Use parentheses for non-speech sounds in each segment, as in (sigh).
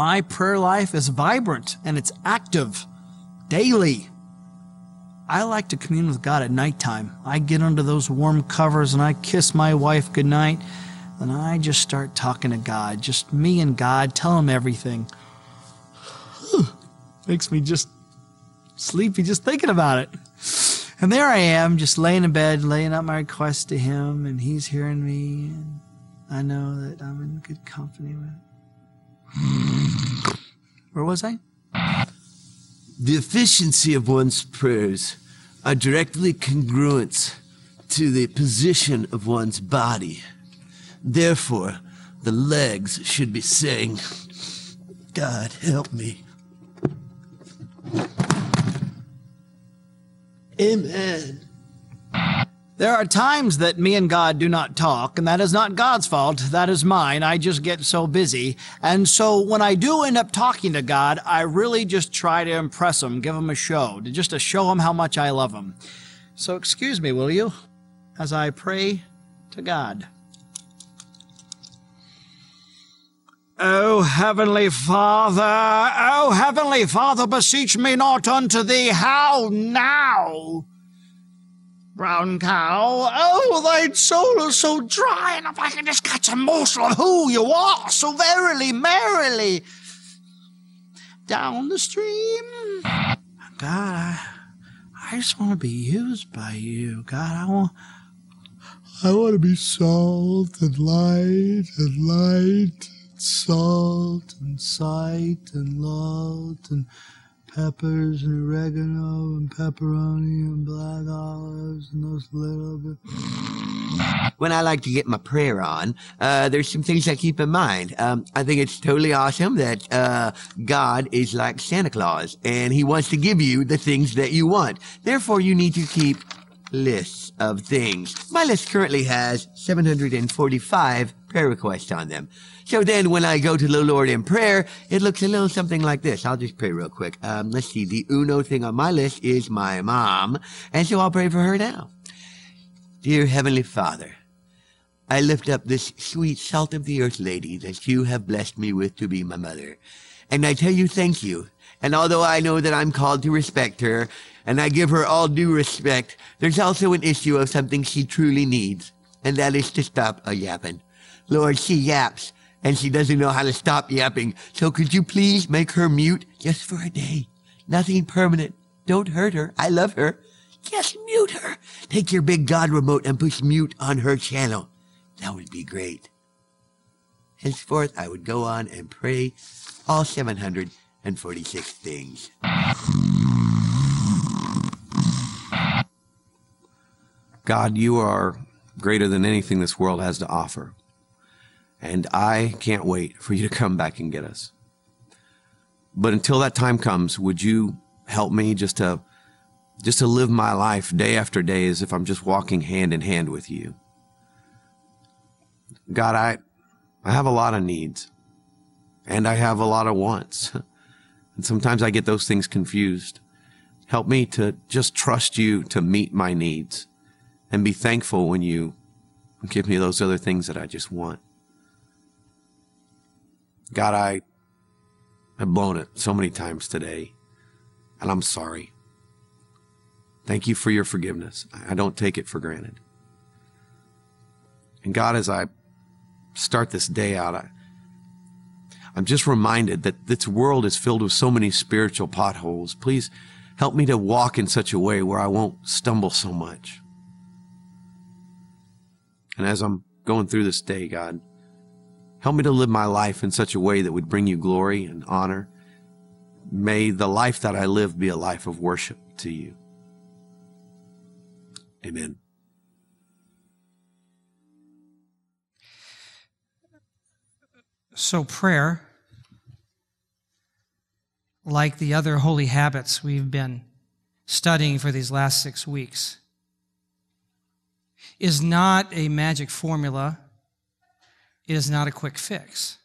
My prayer life is vibrant and it's active daily. I like to commune with God at nighttime. I get under those warm covers and I kiss my wife goodnight. Then I just start talking to God, just me and God, tell him everything. (sighs) Makes me just sleepy just thinking about it. And there I am, just laying in bed, laying out my request to him, and he's hearing me, and I know that I'm in good company with. (sighs) Where was I? The efficiency of one's prayers are directly congruent to the position of one's body. Therefore, the legs should be saying, God help me. Amen. There are times that me and God do not talk, and that is not God's fault. That is mine. I just get so busy. And so when I do end up talking to God, I really just try to impress him, give him a show, just to show him how much I love him. So excuse me, will you, as I pray to God. O Heavenly Father, O Heavenly Father, beseech me not unto thee. How now? Brown cow, oh, thy soul is so dry, and if I can just catch a morsel of who you are so verily, merrily down the stream. God, I, I just want to be used by you. God, I want, I want to be salt and light and light and salt and sight and love and peppers and oregano and pepperoni and black olives and those little bit. When I like to get my prayer on, uh, there's some things I keep in mind. Um, I think it's totally awesome that uh, God is like Santa Claus and he wants to give you the things that you want. Therefore, you need to keep lists of things. My list currently has 745 prayer requests on them. So then when I go to the Lord in prayer, it looks a little something like this. I'll just pray real quick. Um, let's see. The uno thing on my list is my mom. And so I'll pray for her now. Dear Heavenly Father, I lift up this sweet salt of the earth lady that you have blessed me with to be my mother. And I tell you thank you. And although I know that I'm called to respect her, and I give her all due respect, there's also an issue of something she truly needs, and that is to stop a yapping. Lord, she yaps, and she doesn't know how to stop yapping. So could you please make her mute just for a day? Nothing permanent. Don't hurt her. I love her. Just mute her. Take your big God remote and push mute on her channel. That would be great. Henceforth, I would go on and pray all 746 things. God, you are greater than anything this world has to offer. And I can't wait for you to come back and get us. But until that time comes, would you help me just to just to live my life day after day as if I'm just walking hand in hand with you? God, I I have a lot of needs and I have a lot of wants. (laughs) And sometimes I get those things confused. Help me to just trust you to meet my needs and be thankful when you give me those other things that I just want. God, I have blown it so many times today, and I'm sorry. Thank you for your forgiveness. I don't take it for granted. And God, as I start this day out, I, I'm just reminded that this world is filled with so many spiritual potholes. Please help me to walk in such a way where I won't stumble so much. And as I'm going through this day, God, Help me to live my life in such a way that would bring you glory and honor. May the life that I live be a life of worship to you. Amen. So, prayer, like the other holy habits we've been studying for these last six weeks, is not a magic formula it is not a quick fix.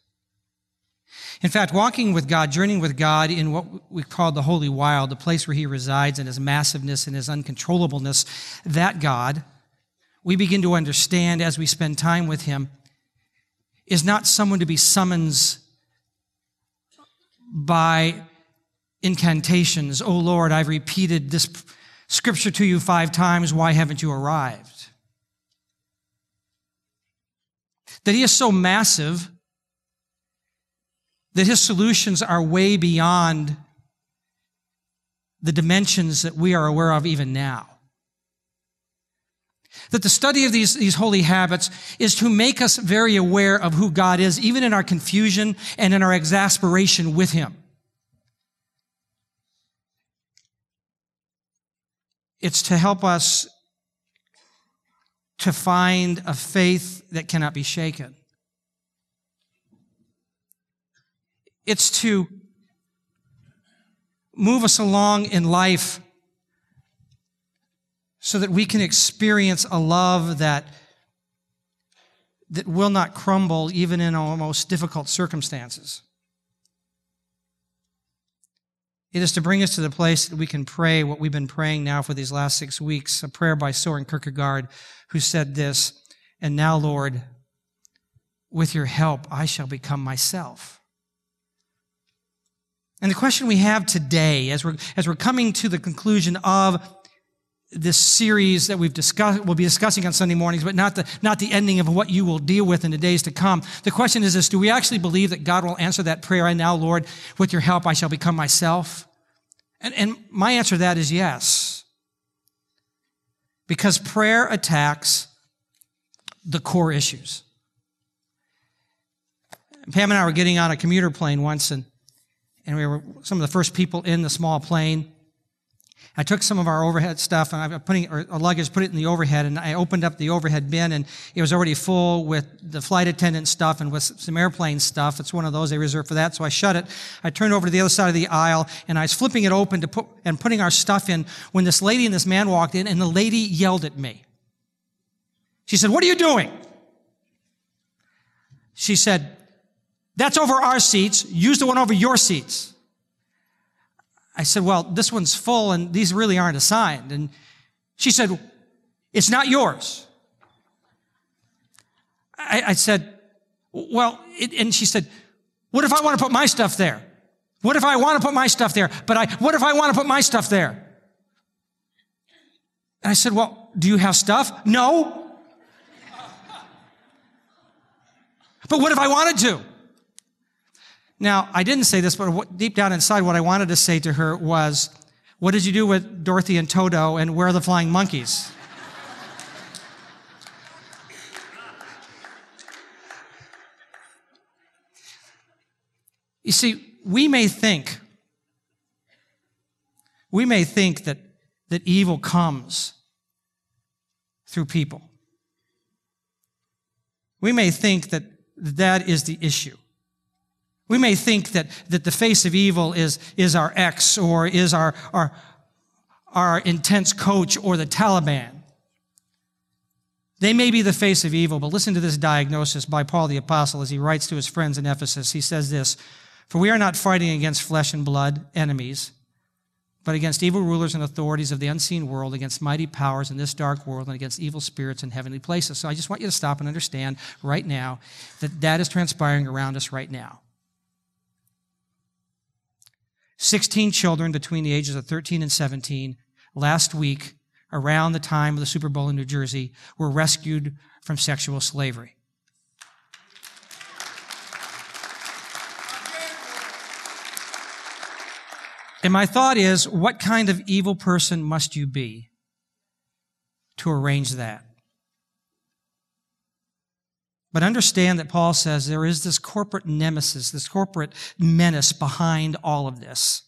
In fact, walking with God, journeying with God in what we call the holy wild, the place where He resides in His massiveness and His uncontrollableness, that God, we begin to understand as we spend time with Him, is not someone to be summoned by incantations. Oh Lord, I've repeated this scripture to you five times. Why haven't you arrived? That he is so massive that his solutions are way beyond the dimensions that we are aware of even now. That the study of these, these holy habits is to make us very aware of who God is, even in our confusion and in our exasperation with Him. It's to help us to find a faith that cannot be shaken. It's to move us along in life so that we can experience a love that, that will not crumble even in our most difficult circumstances. It is to bring us to the place that we can pray what we've been praying now for these last six weeks, a prayer by Soren Kierkegaard, who said this, And now, Lord, with your help, I shall become myself. And the question we have today, as we're, as we're coming to the conclusion of this series that we've discussed, we'll be discussing on Sunday mornings, but not the, not the ending of what you will deal with in the days to come. The question is this, do we actually believe that God will answer that prayer? And now, Lord, with your help, I shall become myself. And, and my answer to that is yes. Because prayer attacks the core issues. Pam and I were getting on a commuter plane once and, and we were some of the first people in the small plane. I took some of our overhead stuff and I'm putting or luggage, put it in the overhead, and I opened up the overhead bin, and it was already full with the flight attendant stuff and with some airplane stuff. It's one of those they reserve for that, so I shut it. I turned over to the other side of the aisle, and I was flipping it open to put and putting our stuff in when this lady and this man walked in, and the lady yelled at me. She said, "What are you doing?" She said, "That's over our seats. Use the one over your seats." I said, Well, this one's full and these really aren't assigned. And she said, It's not yours. I, I said, Well, it, and she said, What if I want to put my stuff there? What if I want to put my stuff there? But I, what if I want to put my stuff there? And I said, Well, do you have stuff? No. (laughs) But what if I wanted to? Now, I didn't say this, but deep down inside, what I wanted to say to her was, What did you do with Dorothy and Toto, and where are the flying monkeys? you see, we may think, we may think that, that evil comes through people. We may think that that is the issue. We may think that, that the face of evil is, is our ex or is our, our, our intense coach or the Taliban. They may be the face of evil, but listen to this diagnosis by Paul the Apostle as he writes to his friends in Ephesus. He says this For we are not fighting against flesh and blood enemies, but against evil rulers and authorities of the unseen world, against mighty powers in this dark world, and against evil spirits in heavenly places. So I just want you to stop and understand right now that that is transpiring around us right now. 16 children between the ages of 13 and 17 last week, around the time of the Super Bowl in New Jersey, were rescued from sexual slavery. And my thought is, what kind of evil person must you be to arrange that? But understand that Paul says there is this corporate nemesis, this corporate menace behind all of this.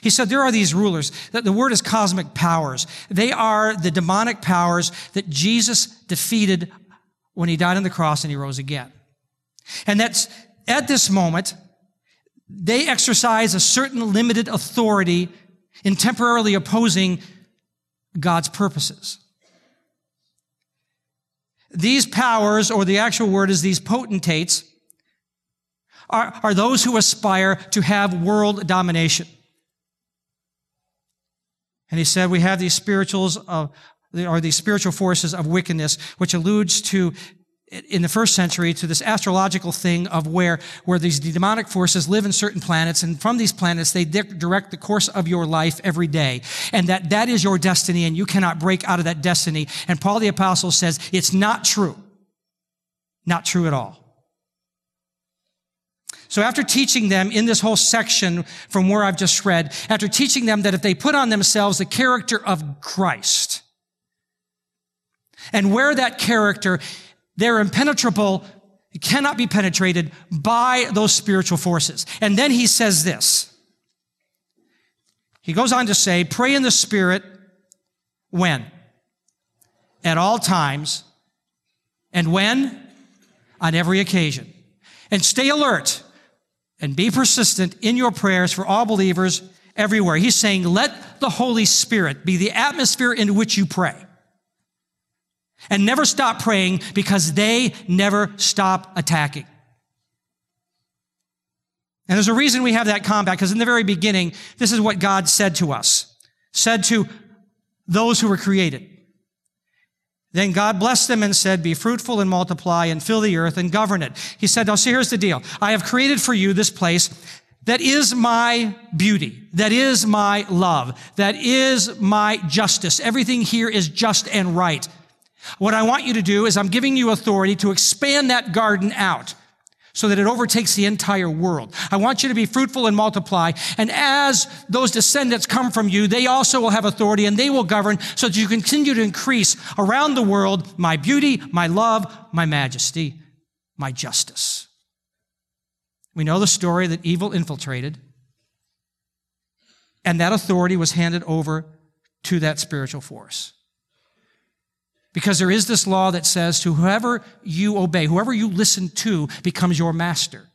He said there are these rulers, that the word is cosmic powers. They are the demonic powers that Jesus defeated when he died on the cross and he rose again. And that's at this moment, they exercise a certain limited authority in temporarily opposing God's purposes. These powers, or the actual word is these potentates, are, are those who aspire to have world domination. And he said, we have these spirituals of, or these spiritual forces of wickedness, which alludes to in the first century to this astrological thing of where, where these demonic forces live in certain planets and from these planets they di- direct the course of your life every day. And that that is your destiny and you cannot break out of that destiny. And paul the apostle says it's not true. Not true at all. So after teaching them in this whole section from where I've just read, after teaching them that if they put on themselves the character of Christ and wear that character, they're impenetrable, cannot be penetrated by those spiritual forces. And then he says this. He goes on to say, pray in the Spirit when? At all times. And when? On every occasion. And stay alert and be persistent in your prayers for all believers everywhere. He's saying, let the Holy Spirit be the atmosphere in which you pray. And never stop praying because they never stop attacking. And there's a reason we have that combat because in the very beginning, this is what God said to us, said to those who were created. Then God blessed them and said, Be fruitful and multiply and fill the earth and govern it. He said, Now, see, here's the deal. I have created for you this place that is my beauty, that is my love, that is my justice. Everything here is just and right. What I want you to do is I'm giving you authority to expand that garden out so that it overtakes the entire world. I want you to be fruitful and multiply. And as those descendants come from you, they also will have authority and they will govern so that you continue to increase around the world my beauty, my love, my majesty, my justice. We know the story that evil infiltrated and that authority was handed over to that spiritual force. Because there is this law that says to whoever you obey, whoever you listen to becomes your master.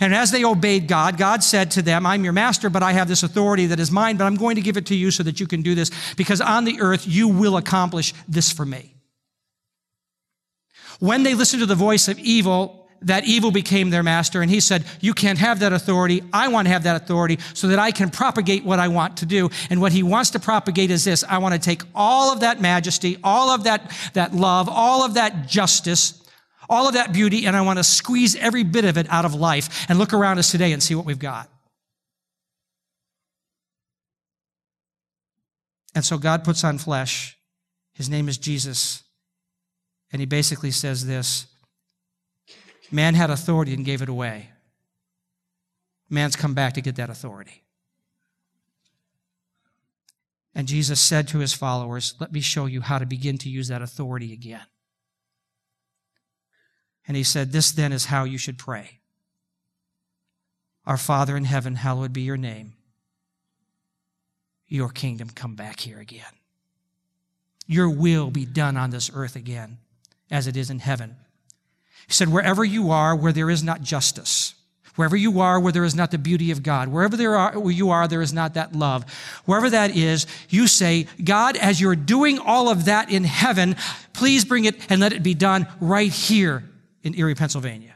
And as they obeyed God, God said to them, I'm your master, but I have this authority that is mine, but I'm going to give it to you so that you can do this because on the earth you will accomplish this for me. When they listened to the voice of evil, that evil became their master. And he said, You can't have that authority. I want to have that authority so that I can propagate what I want to do. And what he wants to propagate is this I want to take all of that majesty, all of that, that love, all of that justice, all of that beauty, and I want to squeeze every bit of it out of life and look around us today and see what we've got. And so God puts on flesh. His name is Jesus. And he basically says this Man had authority and gave it away. Man's come back to get that authority. And Jesus said to his followers, Let me show you how to begin to use that authority again. And he said, This then is how you should pray Our Father in heaven, hallowed be your name. Your kingdom come back here again. Your will be done on this earth again as it is in heaven. He said, wherever you are, where there is not justice, wherever you are, where there is not the beauty of God, wherever there are, where you are, there is not that love. Wherever that is, you say, God, as you're doing all of that in heaven, please bring it and let it be done right here in Erie, Pennsylvania.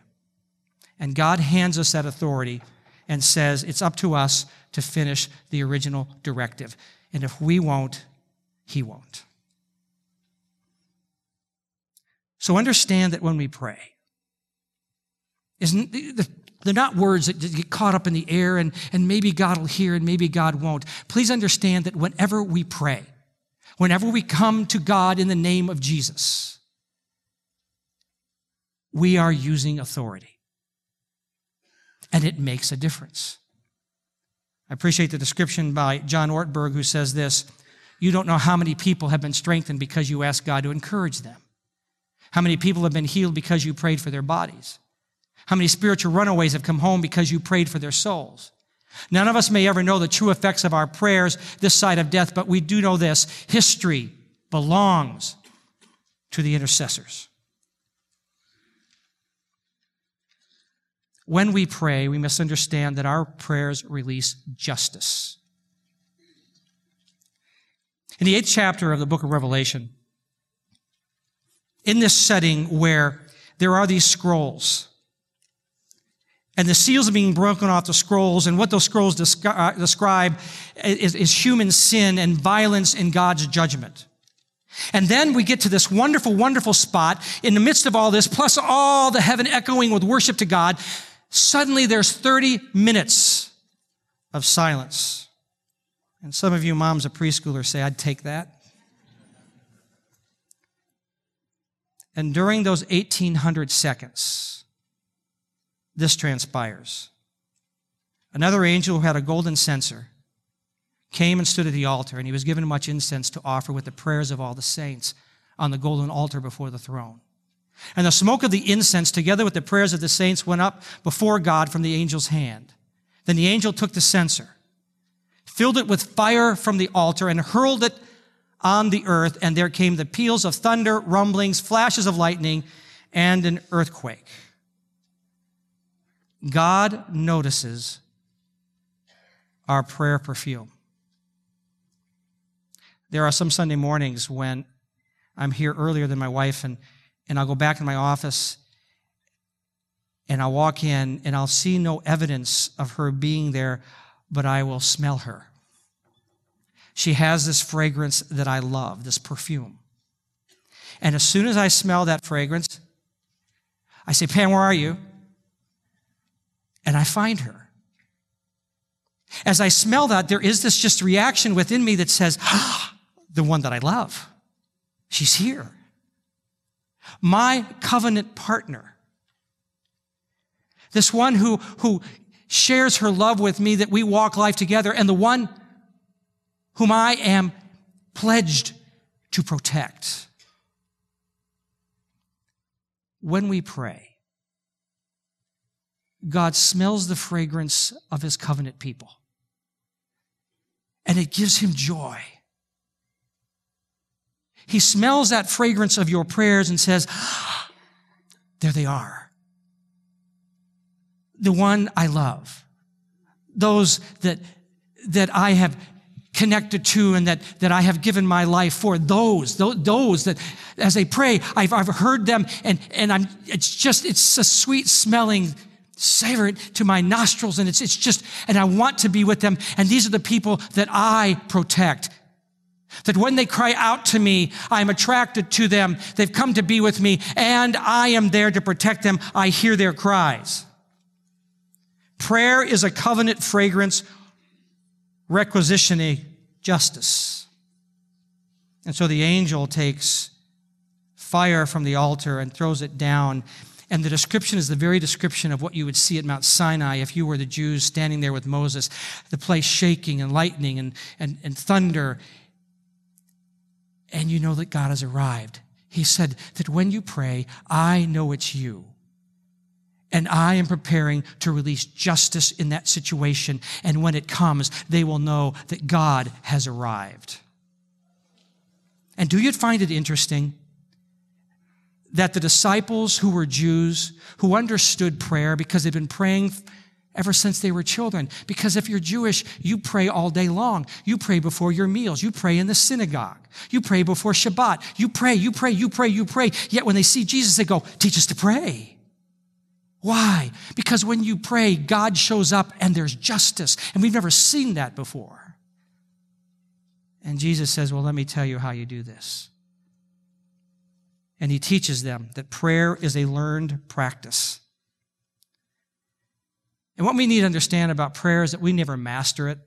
And God hands us that authority and says, it's up to us to finish the original directive. And if we won't, He won't. So understand that when we pray, isn't they're not words that get caught up in the air and, and maybe God will hear and maybe God won't. Please understand that whenever we pray, whenever we come to God in the name of Jesus, we are using authority. And it makes a difference. I appreciate the description by John Ortberg who says this You don't know how many people have been strengthened because you asked God to encourage them. How many people have been healed because you prayed for their bodies? How many spiritual runaways have come home because you prayed for their souls? None of us may ever know the true effects of our prayers this side of death, but we do know this. History belongs to the intercessors. When we pray, we must understand that our prayers release justice. In the eighth chapter of the book of Revelation, in this setting where there are these scrolls, and the seals are being broken off the scrolls, and what those scrolls descri- uh, describe is, is human sin and violence in God's judgment. And then we get to this wonderful, wonderful spot in the midst of all this, plus all the heaven echoing with worship to God. Suddenly there's 30 minutes of silence. And some of you moms of preschoolers say, I'd take that. And during those 1800 seconds, this transpires. Another angel who had a golden censer came and stood at the altar, and he was given much incense to offer with the prayers of all the saints on the golden altar before the throne. And the smoke of the incense, together with the prayers of the saints, went up before God from the angel's hand. Then the angel took the censer, filled it with fire from the altar, and hurled it on the earth, and there came the peals of thunder, rumblings, flashes of lightning, and an earthquake. God notices our prayer perfume. There are some Sunday mornings when I'm here earlier than my wife, and, and I'll go back in my office and I'll walk in and I'll see no evidence of her being there, but I will smell her. She has this fragrance that I love, this perfume. And as soon as I smell that fragrance, I say, Pam, where are you? And I find her. As I smell that, there is this just reaction within me that says, ah, the one that I love, she's here. My covenant partner. This one who, who shares her love with me that we walk life together and the one whom I am pledged to protect. When we pray, God smells the fragrance of his covenant people. And it gives him joy. He smells that fragrance of your prayers and says, ah, There they are. The one I love. Those that, that I have connected to and that, that I have given my life for. Those, those, those that as they pray, I've, I've heard them and, and I'm, it's just, it's a sweet smelling savor it to my nostrils and it's, it's just, and I want to be with them. And these are the people that I protect. That when they cry out to me, I'm attracted to them. They've come to be with me and I am there to protect them. I hear their cries. Prayer is a covenant fragrance requisitioning justice. And so the angel takes fire from the altar and throws it down. And the description is the very description of what you would see at Mount Sinai if you were the Jews standing there with Moses, the place shaking and lightning and, and, and thunder. And you know that God has arrived. He said that when you pray, I know it's you. And I am preparing to release justice in that situation. And when it comes, they will know that God has arrived. And do you find it interesting that the disciples who were Jews, who understood prayer because they'd been praying ever since they were children. Because if you're Jewish, you pray all day long. You pray before your meals. You pray in the synagogue. You pray before Shabbat. You pray, you pray, you pray, you pray. Yet when they see Jesus, they go, teach us to pray. Why? Because when you pray, God shows up and there's justice. And we've never seen that before. And Jesus says, Well, let me tell you how you do this. And he teaches them that prayer is a learned practice. And what we need to understand about prayer is that we never master it.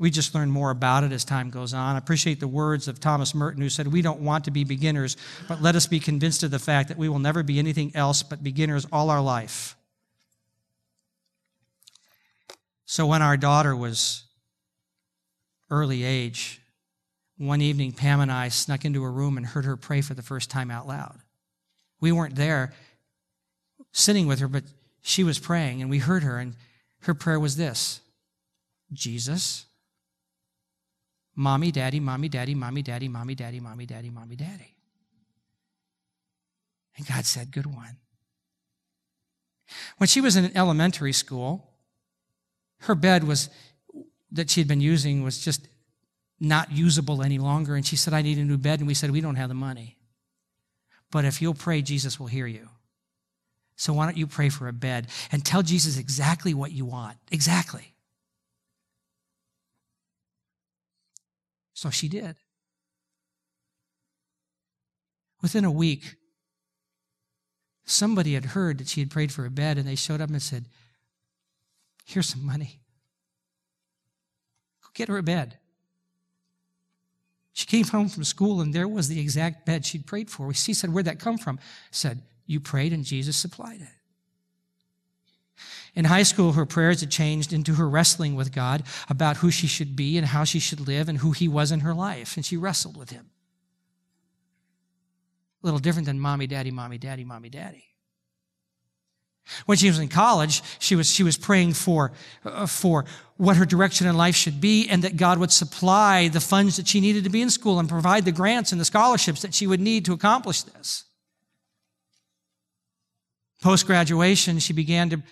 We just learn more about it as time goes on. I appreciate the words of Thomas Merton, who said, We don't want to be beginners, but let us be convinced of the fact that we will never be anything else but beginners all our life. So when our daughter was early age, one evening, Pam and I snuck into a room and heard her pray for the first time out loud. We weren't there sitting with her, but she was praying, and we heard her, and her prayer was this Jesus, Mommy, daddy, mommy, daddy, mommy, daddy, mommy, daddy, mommy, daddy, mommy, daddy. And God said, Good one. When she was in elementary school, her bed was that she had been using was just not usable any longer. And she said, I need a new bed. And we said, We don't have the money. But if you'll pray, Jesus will hear you. So why don't you pray for a bed and tell Jesus exactly what you want? Exactly. So she did. Within a week, somebody had heard that she had prayed for a bed and they showed up and said, Here's some money. Go get her a bed. She came home from school and there was the exact bed she'd prayed for. She said, Where'd that come from? I said, You prayed and Jesus supplied it. In high school, her prayers had changed into her wrestling with God about who she should be and how she should live and who He was in her life. And she wrestled with Him. A little different than mommy, daddy, mommy, daddy, mommy, daddy. When she was in college, she was, she was praying for, uh, for what her direction in life should be and that God would supply the funds that she needed to be in school and provide the grants and the scholarships that she would need to accomplish this. Post graduation, she began to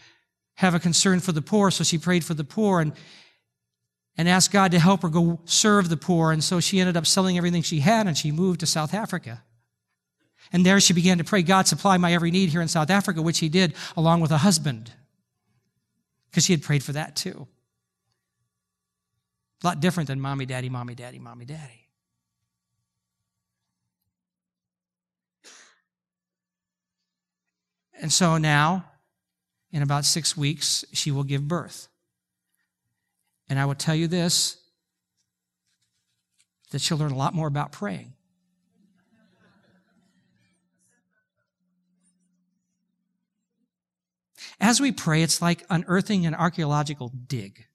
have a concern for the poor, so she prayed for the poor and, and asked God to help her go serve the poor. And so she ended up selling everything she had and she moved to South Africa. And there she began to pray, God, supply my every need here in South Africa, which he did along with a husband, because she had prayed for that too. A lot different than mommy, daddy, mommy, daddy, mommy, daddy. And so now, in about six weeks, she will give birth. And I will tell you this that she'll learn a lot more about praying. As we pray, it's like unearthing an archaeological dig.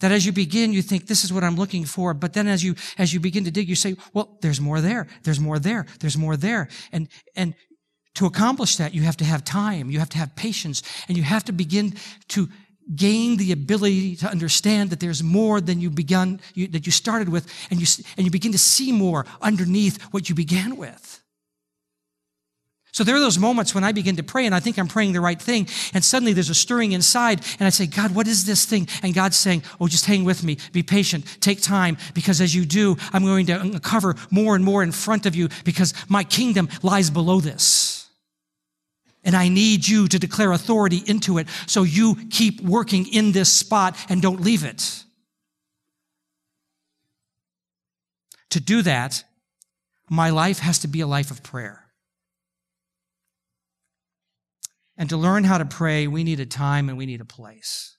That as you begin, you think, this is what I'm looking for. But then as you, as you begin to dig, you say, well, there's more there. There's more there. There's more there. And, and to accomplish that, you have to have time. You have to have patience and you have to begin to gain the ability to understand that there's more than you begun, you, that you started with and you, and you begin to see more underneath what you began with. So there are those moments when I begin to pray and I think I'm praying the right thing. And suddenly there's a stirring inside and I say, God, what is this thing? And God's saying, Oh, just hang with me. Be patient. Take time because as you do, I'm going to uncover more and more in front of you because my kingdom lies below this. And I need you to declare authority into it. So you keep working in this spot and don't leave it. To do that, my life has to be a life of prayer. And to learn how to pray, we need a time and we need a place.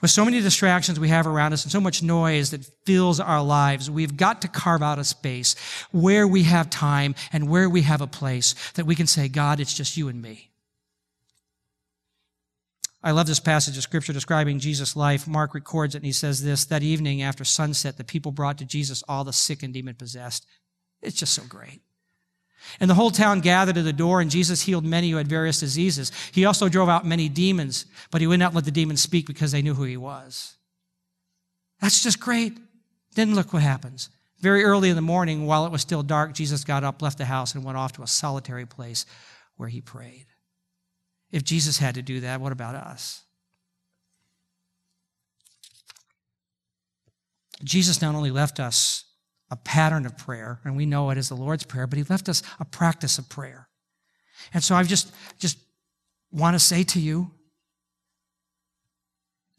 With so many distractions we have around us and so much noise that fills our lives, we've got to carve out a space where we have time and where we have a place that we can say, God, it's just you and me. I love this passage of scripture describing Jesus' life. Mark records it and he says this That evening after sunset, the people brought to Jesus all the sick and demon possessed. It's just so great. And the whole town gathered at the door, and Jesus healed many who had various diseases. He also drove out many demons, but he would not let the demons speak because they knew who he was. That's just great. Then look what happens. Very early in the morning, while it was still dark, Jesus got up, left the house, and went off to a solitary place where he prayed. If Jesus had to do that, what about us? Jesus not only left us a pattern of prayer, and we know it as the Lord's Prayer, but He left us a practice of prayer. And so I just, just want to say to you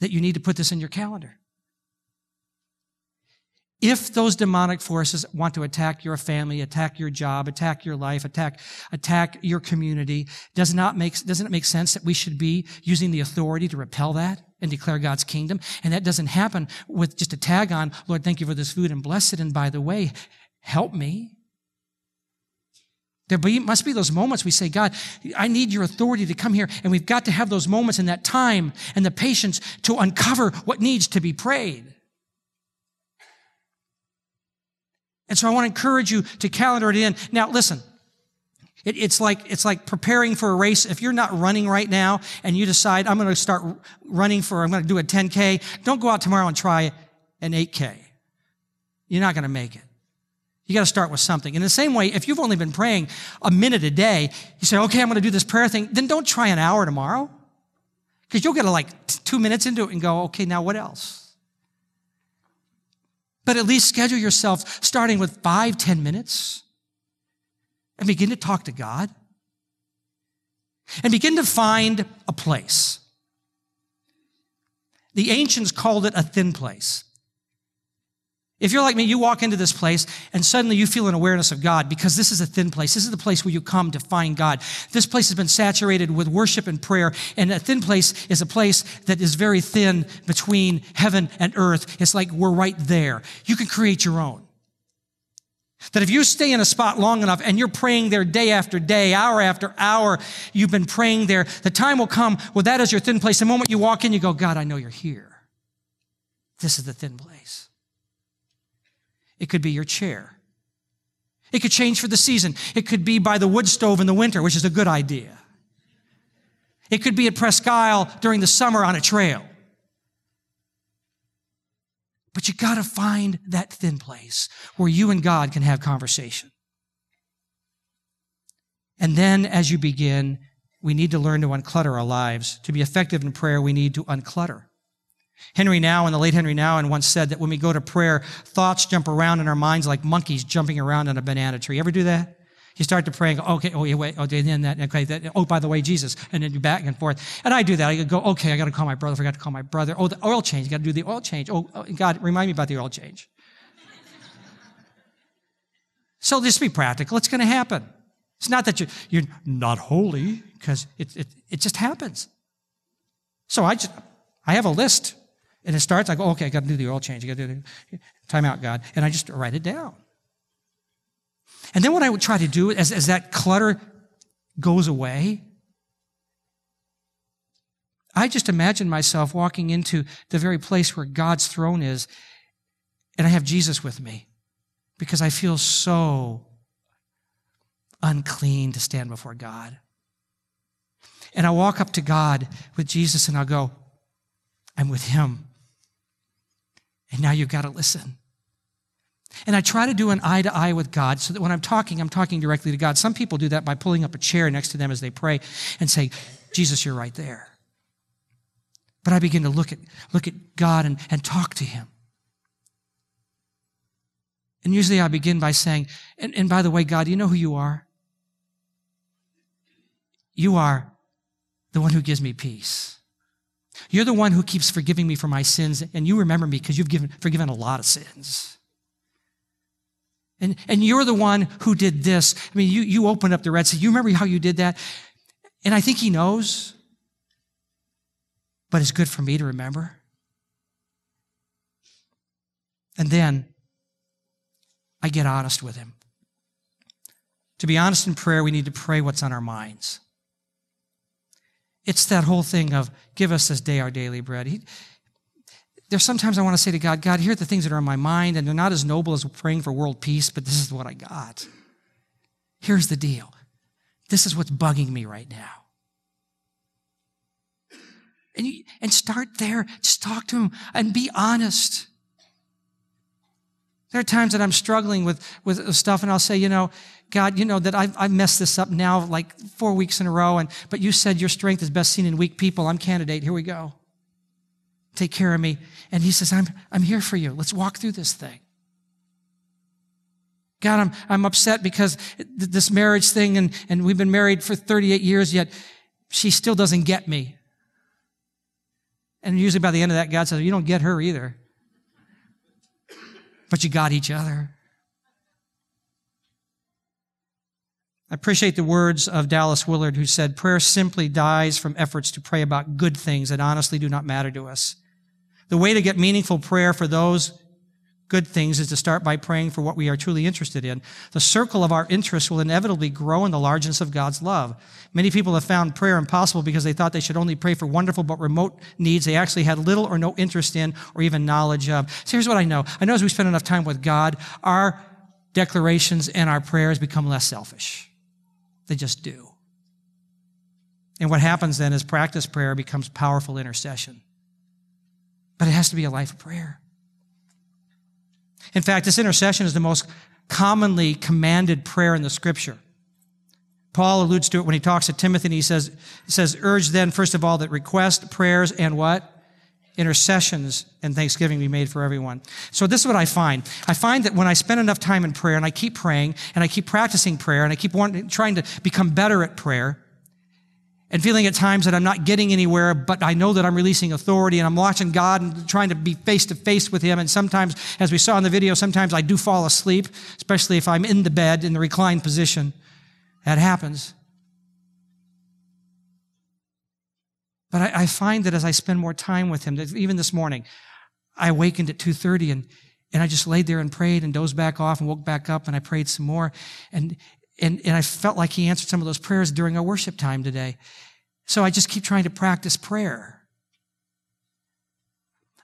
that you need to put this in your calendar. If those demonic forces want to attack your family, attack your job, attack your life, attack, attack your community, does not make, doesn't it make sense that we should be using the authority to repel that and declare God's kingdom? And that doesn't happen with just a tag on, Lord, thank you for this food and bless it. And by the way, help me. There be, must be those moments we say, God, I need your authority to come here. And we've got to have those moments and that time and the patience to uncover what needs to be prayed. And so I want to encourage you to calendar it in. Now, listen. It, it's like, it's like preparing for a race. If you're not running right now and you decide, I'm going to start running for, I'm going to do a 10K, don't go out tomorrow and try an 8K. You're not going to make it. You got to start with something. In the same way, if you've only been praying a minute a day, you say, okay, I'm going to do this prayer thing, then don't try an hour tomorrow. Because you'll get to like two minutes into it and go, okay, now what else? But at least schedule yourself starting with five, ten minutes and begin to talk to God and begin to find a place. The ancients called it a thin place. If you're like me, you walk into this place and suddenly you feel an awareness of God because this is a thin place. This is the place where you come to find God. This place has been saturated with worship and prayer. And a thin place is a place that is very thin between heaven and earth. It's like we're right there. You can create your own. That if you stay in a spot long enough and you're praying there day after day, hour after hour, you've been praying there, the time will come where that is your thin place. The moment you walk in, you go, God, I know you're here. This is the thin place. It could be your chair. It could change for the season. It could be by the wood stove in the winter, which is a good idea. It could be at Presque Isle during the summer on a trail. But you got to find that thin place where you and God can have conversation. And then as you begin, we need to learn to unclutter our lives. To be effective in prayer, we need to unclutter. Henri Nouwen the late Henri Nouwen once said that when we go to prayer, thoughts jump around in our minds like monkeys jumping around on a banana tree. Ever do that? You start to pray and go, okay, oh, yeah, wait, oh, okay, then that, okay, that, oh, by the way, Jesus. And then you back and forth. And I do that. I go, okay, I got to call my brother. I forgot to call my brother. Oh, the oil change. You got to do the oil change. Oh, oh, God, remind me about the oil change. (laughs) so just be practical. It's going to happen. It's not that you're, you're not holy because it, it, it just happens. So I just, I have a list and it starts, I go, oh, okay, I got to do the oil change. I got to do the time out, God. And I just write it down. And then what I would try to do as, as that clutter goes away, I just imagine myself walking into the very place where God's throne is, and I have Jesus with me because I feel so unclean to stand before God. And I walk up to God with Jesus and I'll go, I'm with Him. And now you've got to listen. And I try to do an eye to eye with God so that when I'm talking, I'm talking directly to God. Some people do that by pulling up a chair next to them as they pray and say, Jesus, you're right there. But I begin to look at, look at God and, and talk to Him. And usually I begin by saying, and, and by the way, God, you know who you are? You are the one who gives me peace. You're the one who keeps forgiving me for my sins, and you remember me because you've given, forgiven a lot of sins. And, and you're the one who did this. I mean, you, you opened up the Red Sea. You remember how you did that? And I think he knows, but it's good for me to remember. And then I get honest with him. To be honest in prayer, we need to pray what's on our minds. It's that whole thing of give us this day our daily bread. He, there's sometimes I want to say to God, God, here are the things that are on my mind, and they're not as noble as praying for world peace, but this is what I got. Here's the deal. This is what's bugging me right now. And, you, and start there. Just talk to him and be honest. There are times that I'm struggling with, with stuff, and I'll say, you know, God, you know that I've, I've messed this up now like four weeks in a row, and but you said your strength is best seen in weak people. I'm candidate. Here we go. Take care of me. And he says, I'm, I'm here for you. Let's walk through this thing. God, I'm, I'm upset because this marriage thing, and, and we've been married for 38 years, yet she still doesn't get me. And usually by the end of that, God says, You don't get her either. But you got each other. I appreciate the words of Dallas Willard, who said, Prayer simply dies from efforts to pray about good things that honestly do not matter to us. The way to get meaningful prayer for those good things is to start by praying for what we are truly interested in. The circle of our interests will inevitably grow in the largeness of God's love. Many people have found prayer impossible because they thought they should only pray for wonderful but remote needs they actually had little or no interest in or even knowledge of. So here's what I know. I know as we spend enough time with God, our declarations and our prayers become less selfish. They just do. And what happens then is practice prayer becomes powerful intercession. But it has to be a life of prayer. In fact, this intercession is the most commonly commanded prayer in the scripture. Paul alludes to it when he talks to Timothy and he says, says, urge then, first of all, that request, prayers, and what? intercessions and thanksgiving be made for everyone. So this is what I find. I find that when I spend enough time in prayer and I keep praying and I keep practicing prayer and I keep wanting, trying to become better at prayer, and feeling at times that I'm not getting anywhere, but I know that I'm releasing authority and I'm watching God and trying to be face to face with Him. And sometimes, as we saw in the video, sometimes I do fall asleep, especially if I'm in the bed in the reclined position. That happens. But I, I find that as I spend more time with Him, that even this morning, I awakened at 2.30 and, and I just laid there and prayed and dozed back off and woke back up and I prayed some more. And, and, and I felt like he answered some of those prayers during our worship time today. So I just keep trying to practice prayer.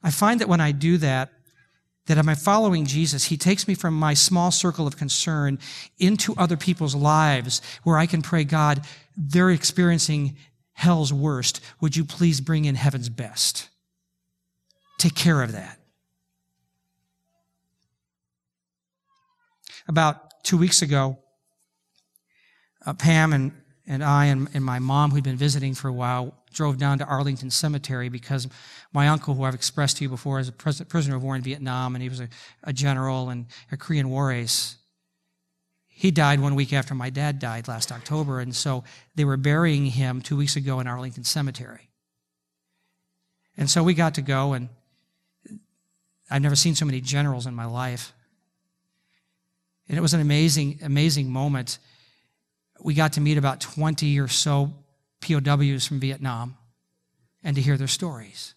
I find that when I do that, that am I following Jesus, he takes me from my small circle of concern into other people's lives where I can pray, God, they're experiencing hell's worst. Would you please bring in heaven's best? Take care of that. About two weeks ago, uh, Pam and, and I and, and my mom, who'd been visiting for a while, drove down to Arlington Cemetery because my uncle, who I've expressed to you before, is a prisoner of war in Vietnam, and he was a, a general and a Korean war ace. He died one week after my dad died last October, and so they were burying him two weeks ago in Arlington Cemetery. And so we got to go, and I've never seen so many generals in my life. And it was an amazing, amazing moment we got to meet about 20 or so POWs from Vietnam and to hear their stories.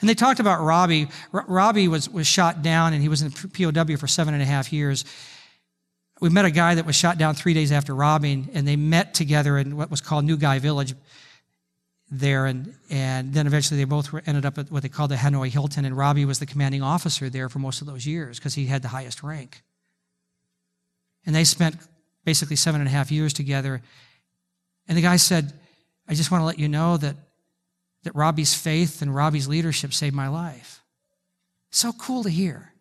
And they talked about Robbie. R- Robbie was, was shot down and he was in POW for seven and a half years. We met a guy that was shot down three days after Robbie, and they met together in what was called New Guy Village there. And, and then eventually they both ended up at what they called the Hanoi Hilton, and Robbie was the commanding officer there for most of those years because he had the highest rank. And they spent basically seven and a half years together. And the guy said, I just want to let you know that, that Robbie's faith and Robbie's leadership saved my life. So cool to hear.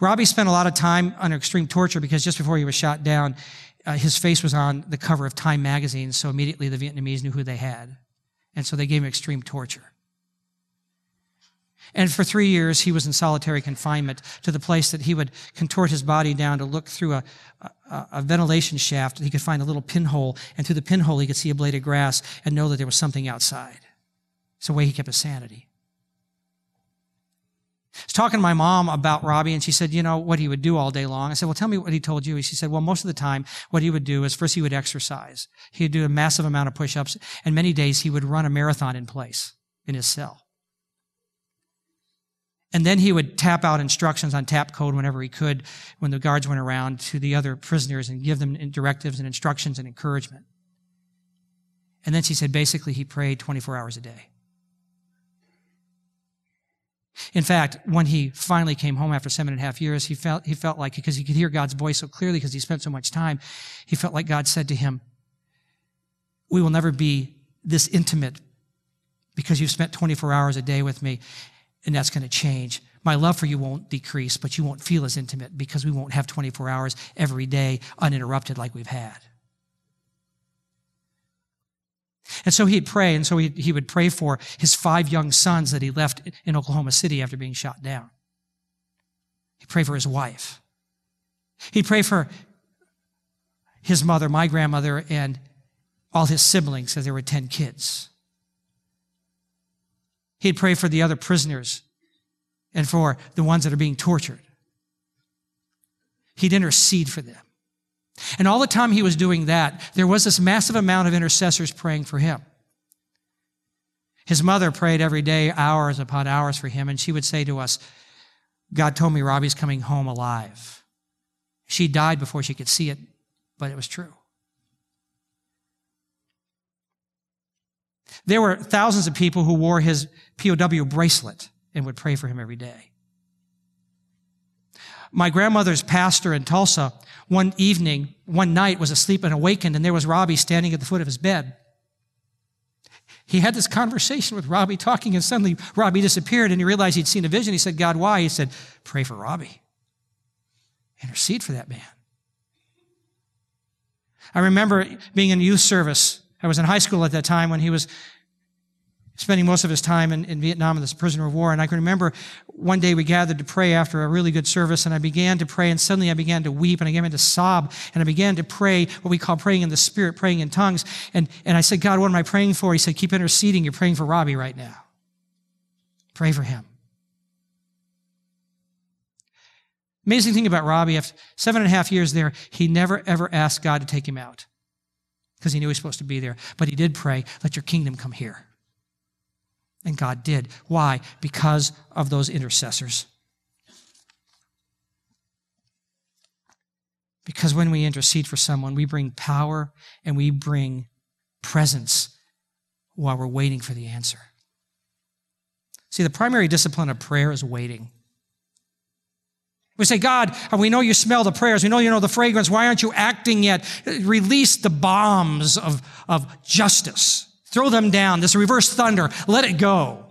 Robbie spent a lot of time under extreme torture because just before he was shot down, uh, his face was on the cover of Time magazine, so immediately the Vietnamese knew who they had. And so they gave him extreme torture. And for three years, he was in solitary confinement to the place that he would contort his body down to look through a, a, a, ventilation shaft. He could find a little pinhole, and through the pinhole, he could see a blade of grass and know that there was something outside. It's the way he kept his sanity. I was talking to my mom about Robbie, and she said, you know, what he would do all day long. I said, well, tell me what he told you. She said, well, most of the time, what he would do is first he would exercise. He'd do a massive amount of push-ups, and many days he would run a marathon in place in his cell. And then he would tap out instructions on tap code whenever he could when the guards went around to the other prisoners and give them directives and instructions and encouragement. And then she said basically he prayed 24 hours a day. In fact, when he finally came home after seven and a half years, he felt, he felt like, because he could hear God's voice so clearly because he spent so much time, he felt like God said to him, We will never be this intimate because you've spent 24 hours a day with me and that's going to change. My love for you won't decrease, but you won't feel as intimate because we won't have 24 hours every day uninterrupted like we've had. And so he'd pray, and so he, he would pray for his five young sons that he left in Oklahoma City after being shot down. He'd pray for his wife. He'd pray for his mother, my grandmother, and all his siblings, because there were 10 kids. He'd pray for the other prisoners and for the ones that are being tortured. He'd intercede for them. And all the time he was doing that, there was this massive amount of intercessors praying for him. His mother prayed every day, hours upon hours for him, and she would say to us, God told me Robbie's coming home alive. She died before she could see it, but it was true. There were thousands of people who wore his POW bracelet and would pray for him every day. My grandmother's pastor in Tulsa, one evening, one night, was asleep and awakened, and there was Robbie standing at the foot of his bed. He had this conversation with Robbie talking, and suddenly Robbie disappeared, and he realized he'd seen a vision. He said, God, why? He said, Pray for Robbie. Intercede for that man. I remember being in youth service. I was in high school at that time when he was spending most of his time in, in Vietnam as a prisoner of war. And I can remember one day we gathered to pray after a really good service, and I began to pray, and suddenly I began to weep, and I began to sob, and I began to pray what we call praying in the Spirit, praying in tongues. And, and I said, God, what am I praying for? He said, Keep interceding. You're praying for Robbie right now. Pray for him. Amazing thing about Robbie, after seven and a half years there, he never ever asked God to take him out because he knew he was supposed to be there. But he did pray, let your kingdom come here. And God did. Why? Because of those intercessors. Because when we intercede for someone, we bring power and we bring presence while we're waiting for the answer. See, the primary discipline of prayer is waiting. We say, God, we know you smell the prayers. We know you know the fragrance. Why aren't you acting yet? Release the bombs of, of justice. Throw them down. This reverse thunder. Let it go.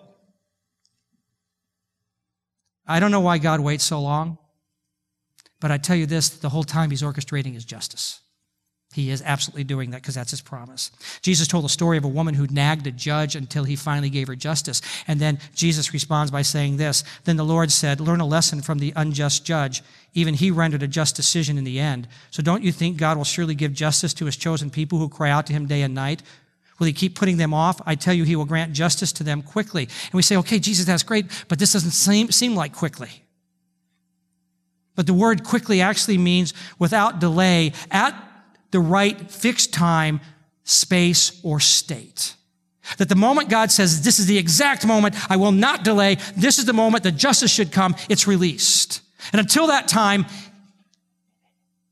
I don't know why God waits so long, but I tell you this the whole time he's orchestrating his justice. He is absolutely doing that because that's his promise. Jesus told a story of a woman who nagged a judge until he finally gave her justice. And then Jesus responds by saying this Then the Lord said, Learn a lesson from the unjust judge. Even he rendered a just decision in the end. So don't you think God will surely give justice to his chosen people who cry out to him day and night? Will he keep putting them off? I tell you, he will grant justice to them quickly. And we say, okay, Jesus, that's great, but this doesn't seem, seem like quickly. But the word quickly actually means without delay, at the right fixed time, space, or state. That the moment God says, this is the exact moment, I will not delay, this is the moment that justice should come, it's released. And until that time,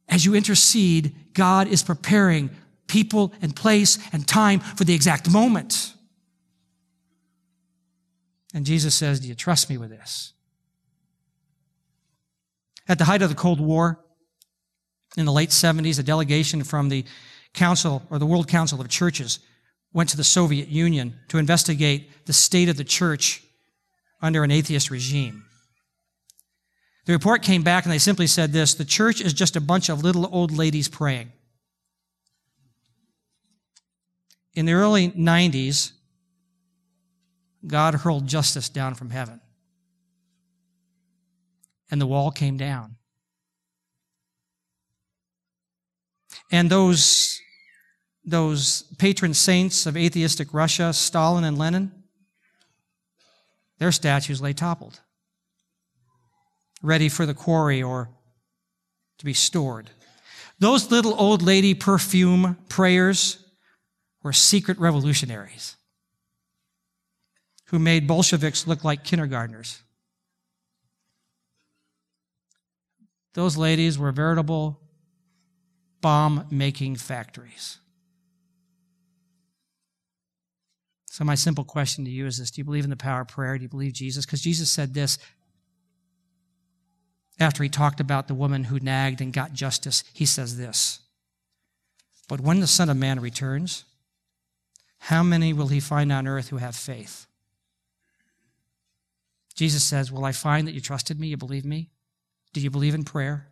as you intercede, God is preparing people and place and time for the exact moment. And Jesus says, Do you trust me with this? At the height of the Cold War, in the late 70s, a delegation from the Council or the World Council of Churches went to the Soviet Union to investigate the state of the church under an atheist regime. The report came back and they simply said this the church is just a bunch of little old ladies praying. In the early 90s, God hurled justice down from heaven. And the wall came down. And those, those patron saints of atheistic Russia, Stalin and Lenin, their statues lay toppled, ready for the quarry or to be stored. Those little old lady perfume prayers were secret revolutionaries who made Bolsheviks look like kindergartners. Those ladies were veritable bomb making factories. So, my simple question to you is this Do you believe in the power of prayer? Do you believe Jesus? Because Jesus said this after he talked about the woman who nagged and got justice. He says this But when the Son of Man returns, how many will he find on earth who have faith? Jesus says, Will I find that you trusted me? You believe me? Do you believe in prayer?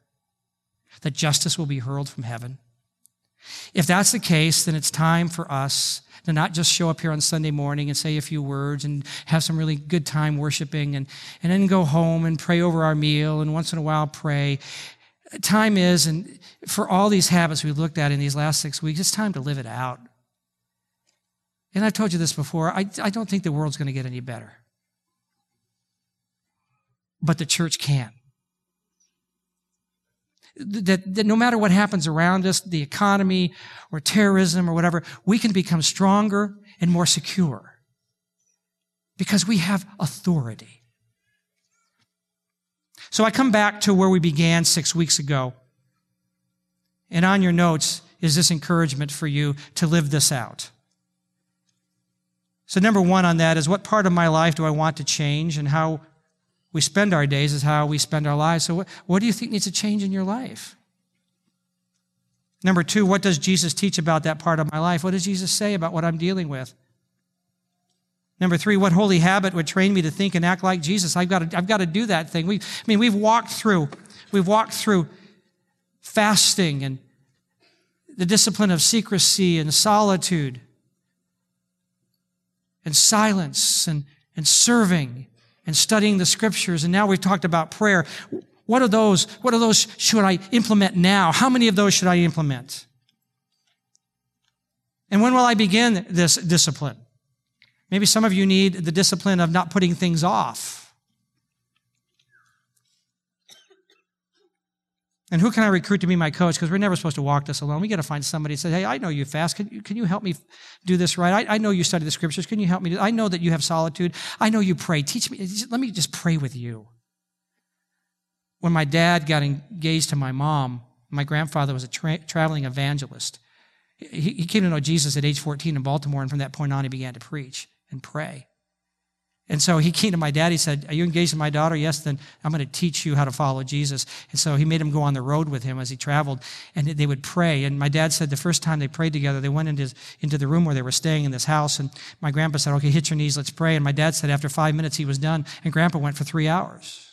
That justice will be hurled from heaven? If that's the case, then it's time for us to not just show up here on Sunday morning and say a few words and have some really good time worshiping and, and then go home and pray over our meal and once in a while pray. Time is, and for all these habits we've looked at in these last six weeks, it's time to live it out. And I've told you this before, I, I don't think the world's going to get any better. But the church can. That, that no matter what happens around us, the economy or terrorism or whatever, we can become stronger and more secure because we have authority. So I come back to where we began six weeks ago. And on your notes is this encouragement for you to live this out. So, number one on that is what part of my life do I want to change? And how we spend our days is how we spend our lives. So, what, what do you think needs to change in your life? Number two, what does Jesus teach about that part of my life? What does Jesus say about what I'm dealing with? Number three, what holy habit would train me to think and act like Jesus? I've got to, I've got to do that thing. We, I mean, we've walked through, we've walked through fasting and the discipline of secrecy and solitude and silence and, and serving and studying the scriptures. And now we've talked about prayer. What are those, what are those should I implement now? How many of those should I implement? And when will I begin this discipline? Maybe some of you need the discipline of not putting things off. And who can I recruit to be my coach? Because we're never supposed to walk this alone. We got to find somebody that says, Hey, I know you fast. Can you, can you help me do this right? I, I know you study the scriptures. Can you help me? Do, I know that you have solitude. I know you pray. Teach me. Let me just pray with you. When my dad got engaged to my mom, my grandfather was a tra- traveling evangelist. He, he came to know Jesus at age 14 in Baltimore, and from that point on, he began to preach and pray. And so he (laughs) came to my dad. He said, Are you engaged to my daughter? Yes, then I'm going to teach you how to follow Jesus. And so he made him go on the road with him as he traveled, and they would pray. And my dad said the first time they prayed together, they went into, into the room where they were staying in this house. And my grandpa said, Okay, hit your knees, let's pray. And my dad said after five minutes he was done, and grandpa went for three hours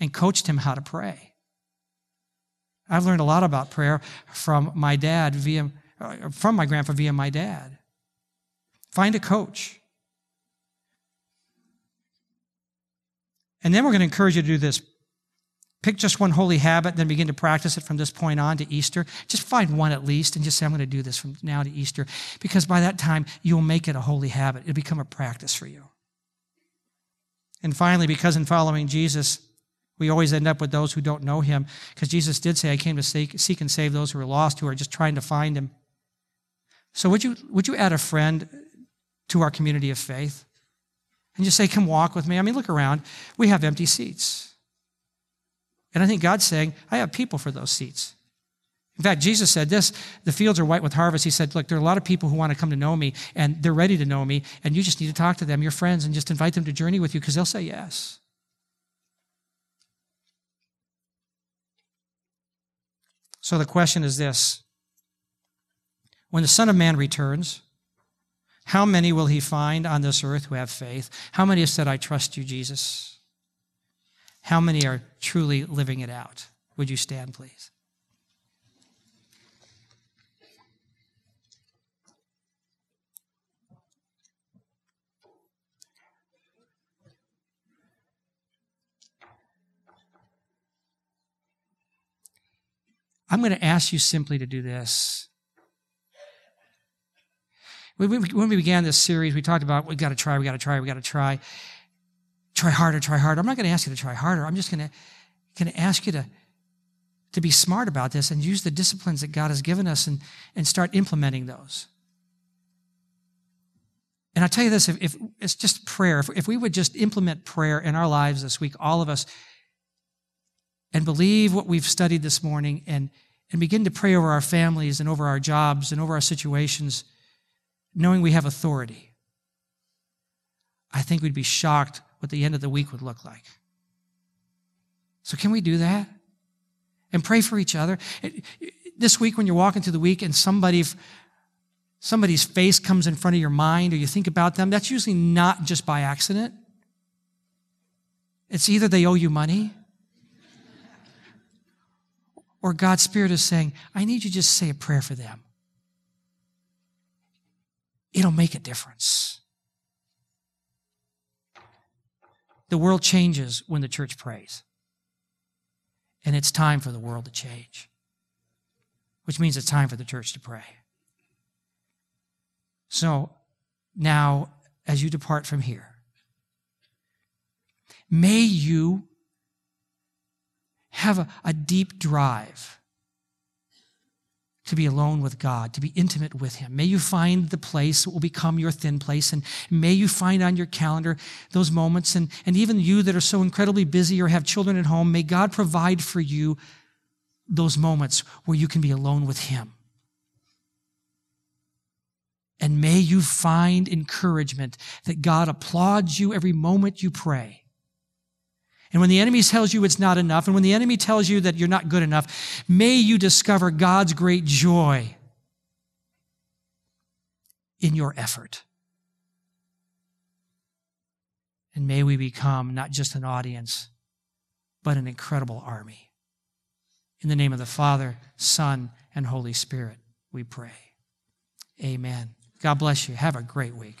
and coached him how to pray. I've learned a lot about prayer from my dad via, uh, from my grandpa via my dad. Find a coach. And then we're going to encourage you to do this. Pick just one holy habit, then begin to practice it from this point on to Easter. Just find one at least and just say, I'm going to do this from now to Easter. Because by that time, you'll make it a holy habit. It'll become a practice for you. And finally, because in following Jesus, we always end up with those who don't know him, because Jesus did say, I came to seek and save those who are lost, who are just trying to find him. So would you, would you add a friend to our community of faith? And just say, Come walk with me. I mean, look around. We have empty seats. And I think God's saying, I have people for those seats. In fact, Jesus said this the fields are white with harvest. He said, Look, there are a lot of people who want to come to know me, and they're ready to know me, and you just need to talk to them, your friends, and just invite them to journey with you because they'll say yes. So the question is this When the Son of Man returns, how many will he find on this earth who have faith? How many have said, I trust you, Jesus? How many are truly living it out? Would you stand, please? I'm going to ask you simply to do this. When we began this series, we talked about we got to try, we got to try, we got to try. Try harder, try harder. I'm not going to ask you to try harder. I'm just going to, going to ask you to, to be smart about this and use the disciplines that God has given us and, and start implementing those. And I'll tell you this if, if it's just prayer, if, if we would just implement prayer in our lives this week, all of us, and believe what we've studied this morning and, and begin to pray over our families and over our jobs and over our situations knowing we have authority, I think we'd be shocked what the end of the week would look like. So, can we do that? And pray for each other. This week, when you're walking through the week and somebody, somebody's face comes in front of your mind or you think about them, that's usually not just by accident. It's either they owe you money or God's Spirit is saying, I need you to just say a prayer for them it'll make a difference. The world changes when the church prays. And it's time for the world to change, which means it's time for the church to pray. So now, as you depart from here, may you have a, a deep drive to be alone with God, to be intimate with Him. May you find the place that will become your thin place, and may you find on your calendar those moments. And, and even you that are so incredibly busy or have children at home, may God provide for you those moments where you can be alone with Him. And may you find encouragement that God applauds you every moment you pray and when the enemy tells you it's not enough, and when the enemy tells you that you're not good enough, may you discover God's great joy in your effort. And may we become not just an audience, but an incredible army. In the name of the Father, Son, and Holy Spirit, we pray. Amen. God bless you. Have a great week.